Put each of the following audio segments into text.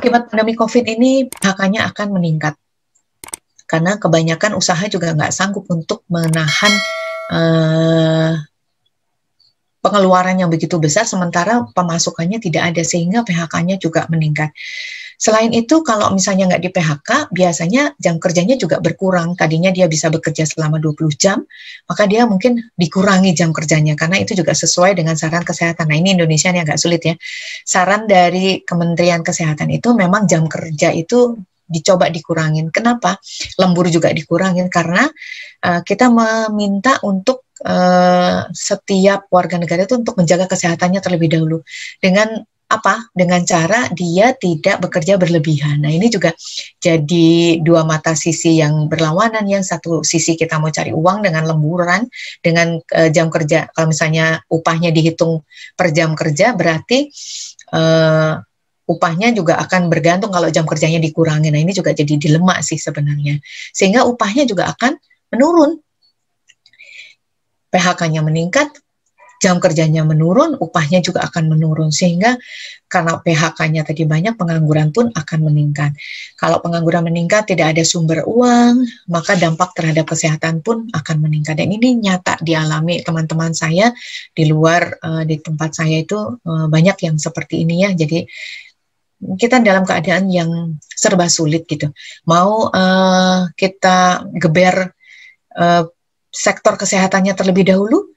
akibat pandemi COVID ini PHK-nya akan meningkat karena kebanyakan usaha juga nggak sanggup untuk menahan uh, pengeluaran yang begitu besar sementara pemasukannya tidak ada sehingga PHK-nya juga meningkat. Selain itu kalau misalnya nggak di PHK biasanya jam kerjanya juga berkurang. Tadinya dia bisa bekerja selama 20 jam, maka dia mungkin dikurangi jam kerjanya karena itu juga sesuai dengan saran kesehatan. Nah, ini Indonesia ini agak sulit ya. Saran dari Kementerian Kesehatan itu memang jam kerja itu dicoba dikurangin. Kenapa? Lembur juga dikurangin karena uh, kita meminta untuk uh, setiap warga negara itu untuk menjaga kesehatannya terlebih dahulu dengan apa? Dengan cara dia tidak bekerja berlebihan. Nah, ini juga jadi dua mata sisi yang berlawanan. Yang satu sisi kita mau cari uang dengan lemburan, dengan uh, jam kerja. Kalau misalnya upahnya dihitung per jam kerja, berarti uh, upahnya juga akan bergantung kalau jam kerjanya dikurangi. Nah, ini juga jadi dilema sih sebenarnya. Sehingga upahnya juga akan menurun. PHK-nya meningkat, jam kerjanya menurun, upahnya juga akan menurun. Sehingga karena PHK-nya tadi banyak, pengangguran pun akan meningkat. Kalau pengangguran meningkat, tidak ada sumber uang, maka dampak terhadap kesehatan pun akan meningkat. Dan ini nyata dialami teman-teman saya di luar, uh, di tempat saya itu uh, banyak yang seperti ini ya. Jadi kita dalam keadaan yang serba sulit gitu. Mau uh, kita geber uh, sektor kesehatannya terlebih dahulu,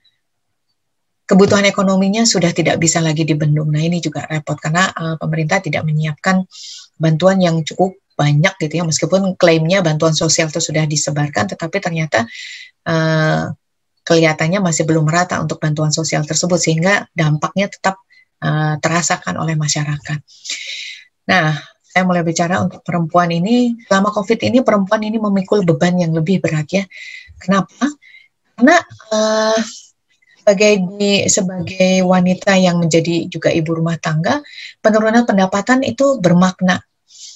kebutuhan ekonominya sudah tidak bisa lagi dibendung. Nah ini juga repot karena uh, pemerintah tidak menyiapkan bantuan yang cukup banyak gitu ya meskipun klaimnya bantuan sosial itu sudah disebarkan tetapi ternyata uh, kelihatannya masih belum merata untuk bantuan sosial tersebut sehingga dampaknya tetap uh, terasakan oleh masyarakat. Nah, saya mulai bicara untuk perempuan ini selama COVID ini perempuan ini memikul beban yang lebih berat ya. Kenapa? Karena uh, sebagai di sebagai wanita yang menjadi juga ibu rumah tangga, penurunan pendapatan itu bermakna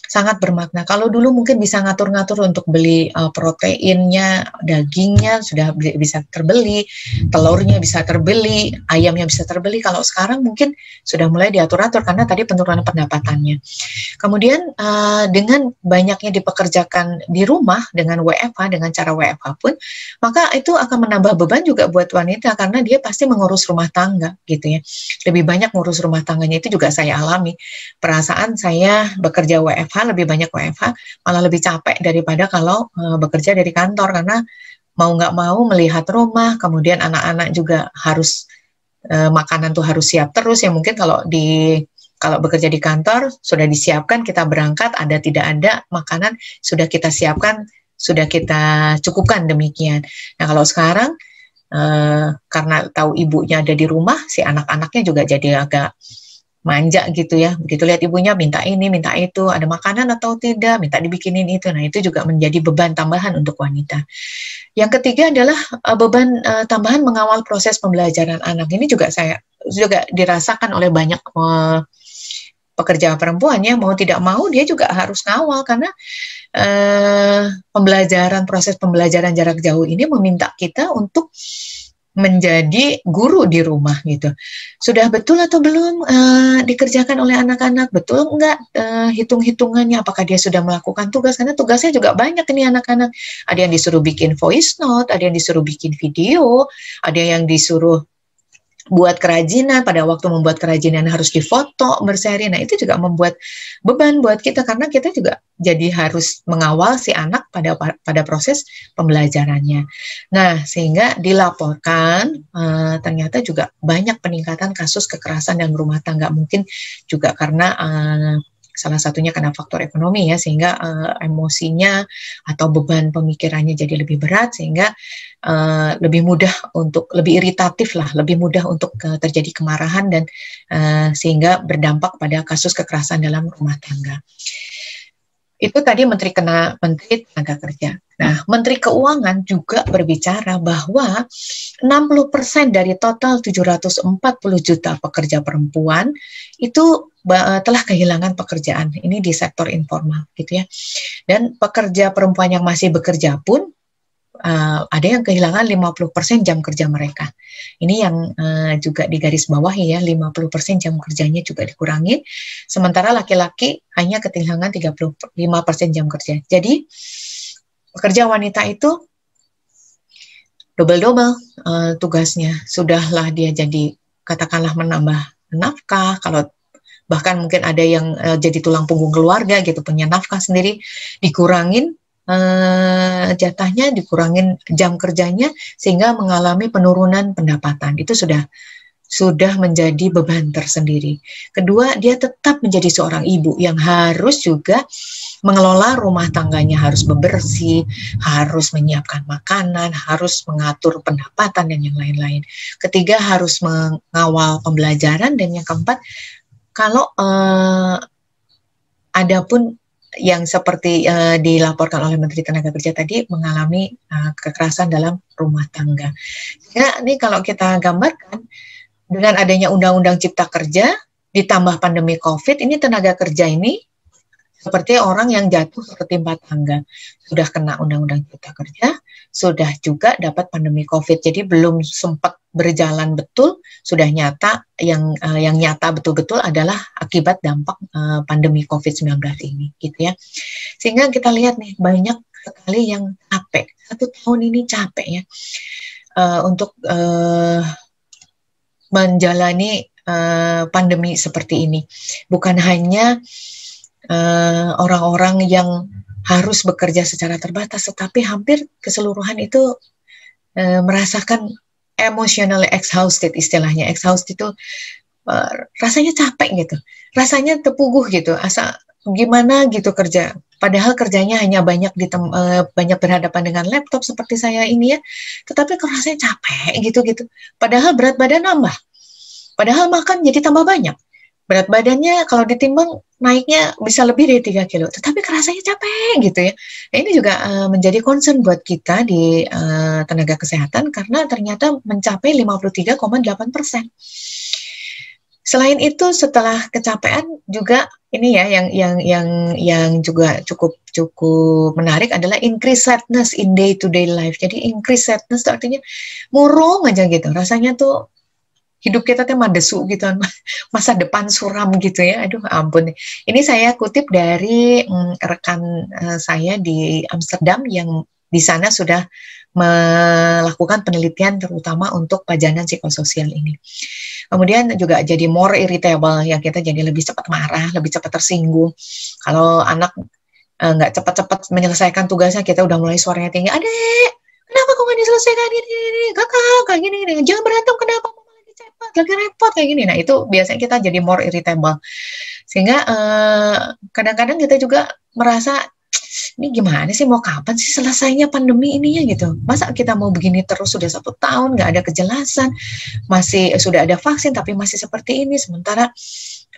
sangat bermakna. Kalau dulu mungkin bisa ngatur-ngatur untuk beli uh, proteinnya, dagingnya sudah bisa terbeli, telurnya bisa terbeli, ayamnya bisa terbeli. Kalau sekarang mungkin sudah mulai diatur-atur karena tadi penurunan pendapatannya. Kemudian uh, dengan banyaknya dipekerjakan di rumah dengan WFH dengan cara WFH pun, maka itu akan menambah beban juga buat wanita karena dia pasti mengurus rumah tangga gitu ya. Lebih banyak ngurus rumah tangganya itu juga saya alami. Perasaan saya bekerja WFH lebih banyak WFH malah lebih capek daripada kalau uh, bekerja dari kantor karena mau nggak mau melihat rumah kemudian anak-anak juga harus uh, makanan tuh harus siap terus ya mungkin kalau di kalau bekerja di kantor sudah disiapkan kita berangkat ada tidak ada makanan sudah kita siapkan sudah kita cukupkan demikian. Nah kalau sekarang uh, karena tahu ibunya ada di rumah si anak-anaknya juga jadi agak manja gitu ya. Begitu lihat ibunya minta ini, minta itu, ada makanan atau tidak, minta dibikinin itu. Nah, itu juga menjadi beban tambahan untuk wanita. Yang ketiga adalah uh, beban uh, tambahan mengawal proses pembelajaran anak. Ini juga saya juga dirasakan oleh banyak uh, pekerja perempuan ya, mau tidak mau dia juga harus ngawal karena uh, pembelajaran proses pembelajaran jarak jauh ini meminta kita untuk menjadi guru di rumah gitu. Sudah betul atau belum uh, dikerjakan oleh anak-anak? Betul enggak uh, hitung-hitungannya apakah dia sudah melakukan tugas? Karena tugasnya juga banyak ini anak-anak. Ada yang disuruh bikin voice note, ada yang disuruh bikin video, ada yang disuruh buat kerajinan pada waktu membuat kerajinan harus difoto berseri. Nah itu juga membuat beban buat kita karena kita juga jadi harus mengawal si anak pada pada proses pembelajarannya. Nah sehingga dilaporkan uh, ternyata juga banyak peningkatan kasus kekerasan dan rumah tangga mungkin juga karena uh, salah satunya karena faktor ekonomi ya sehingga uh, emosinya atau beban pemikirannya jadi lebih berat sehingga uh, lebih mudah untuk lebih iritatif lah lebih mudah untuk uh, terjadi kemarahan dan uh, sehingga berdampak pada kasus kekerasan dalam rumah tangga itu tadi Menteri kena Menteri Tenaga Kerja. Nah, Menteri Keuangan juga berbicara bahwa 60% dari total 740 juta pekerja perempuan itu uh, telah kehilangan pekerjaan. Ini di sektor informal gitu ya. Dan pekerja perempuan yang masih bekerja pun uh, ada yang kehilangan 50% jam kerja mereka. Ini yang uh, juga di garis bawah ya, 50% jam kerjanya juga dikurangi. Sementara laki-laki hanya kehilangan 35% jam kerja. Jadi pekerja wanita itu double-double uh, tugasnya. Sudahlah dia jadi katakanlah menambah nafkah kalau bahkan mungkin ada yang uh, jadi tulang punggung keluarga gitu punya nafkah sendiri dikurangin uh, jatahnya dikurangin jam kerjanya sehingga mengalami penurunan pendapatan itu sudah sudah menjadi beban tersendiri. Kedua, dia tetap menjadi seorang ibu yang harus juga mengelola rumah tangganya, harus bebersih, harus menyiapkan makanan, harus mengatur pendapatan dan yang lain-lain. Ketiga, harus mengawal pembelajaran dan yang keempat, kalau uh, ada pun yang seperti uh, dilaporkan oleh Menteri Tenaga Kerja tadi mengalami uh, kekerasan dalam rumah tangga. Ya, ini kalau kita gambarkan dengan adanya Undang-Undang Cipta Kerja ditambah pandemi COVID, ini tenaga kerja ini seperti orang yang jatuh ketimpa tangga. Sudah kena Undang-Undang Cipta Kerja, sudah juga dapat pandemi COVID. Jadi belum sempat berjalan betul, sudah nyata yang uh, yang nyata betul-betul adalah akibat dampak uh, pandemi COVID-19 ini, gitu ya. Sehingga kita lihat nih banyak sekali yang capek. Satu tahun ini capek ya uh, untuk uh, menjalani uh, pandemi seperti ini. Bukan hanya orang-orang uh, yang harus bekerja secara terbatas, tetapi hampir keseluruhan itu uh, merasakan emotional exhausted istilahnya. Exhausted itu uh, rasanya capek gitu, rasanya tepuguh gitu, asa gimana gitu kerja. Padahal kerjanya hanya banyak di uh, banyak berhadapan dengan laptop seperti saya ini ya, tetapi rasanya capek gitu gitu. Padahal berat badan nambah, padahal makan jadi tambah banyak berat badannya kalau ditimbang naiknya bisa lebih dari 3 kilo, tetapi kerasanya capek gitu ya. Nah, ini juga uh, menjadi concern buat kita di uh, tenaga kesehatan karena ternyata mencapai 53,8 persen. Selain itu setelah kecapean juga ini ya yang yang yang yang juga cukup cukup menarik adalah increase sadness in day to day life. Jadi increase sadness itu artinya murung aja gitu. Rasanya tuh hidup kita tuh madesu gitu masa depan suram gitu ya aduh ampun ini saya kutip dari mm, rekan uh, saya di Amsterdam yang di sana sudah melakukan penelitian terutama untuk pajanan psikososial ini. Kemudian juga jadi more irritable ya kita jadi lebih cepat marah, lebih cepat tersinggung. Kalau anak eh, nggak uh, cepat-cepat menyelesaikan tugasnya kita udah mulai suaranya tinggi, adek kenapa kok nggak diselesaikan ini, ini, kakak kayak gini, gini, jangan berantem kenapa lagi repot kayak gini. Nah itu biasanya kita jadi more irritable. Sehingga eh, kadang-kadang uh, kita juga merasa ini gimana sih? Mau kapan sih selesainya pandemi ini ya gitu. Masa kita mau begini terus sudah satu tahun nggak ada kejelasan masih sudah ada vaksin tapi masih seperti ini sementara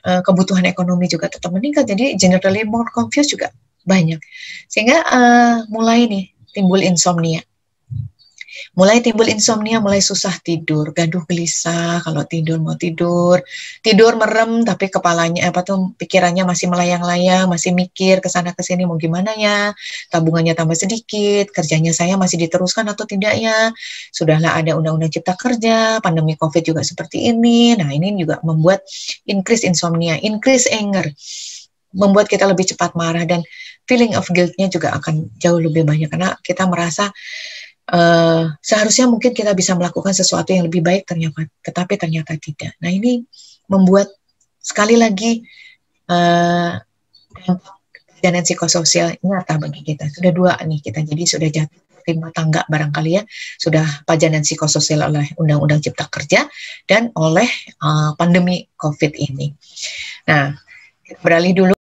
uh, kebutuhan ekonomi juga tetap meningkat jadi generally more confused juga banyak. Sehingga uh, mulai nih timbul insomnia mulai timbul insomnia, mulai susah tidur, gaduh gelisah kalau tidur mau tidur, tidur merem tapi kepalanya apa tuh pikirannya masih melayang-layang, masih mikir ke sana ke sini mau gimana ya, tabungannya tambah sedikit, kerjanya saya masih diteruskan atau tidak ya, sudahlah ada undang-undang cipta kerja, pandemi covid juga seperti ini, nah ini juga membuat increase insomnia, increase anger, membuat kita lebih cepat marah dan feeling of guilt-nya juga akan jauh lebih banyak. Karena kita merasa uh, seharusnya mungkin kita bisa melakukan sesuatu yang lebih baik ternyata tetapi ternyata tidak. Nah ini membuat sekali lagi uh, dampak psikososial nyata bagi kita. Sudah dua nih kita jadi sudah jatuh rumah tangga barangkali ya. Sudah pajanan psikososial oleh Undang-Undang Cipta Kerja dan oleh uh, pandemi COVID ini. Nah, beralih dulu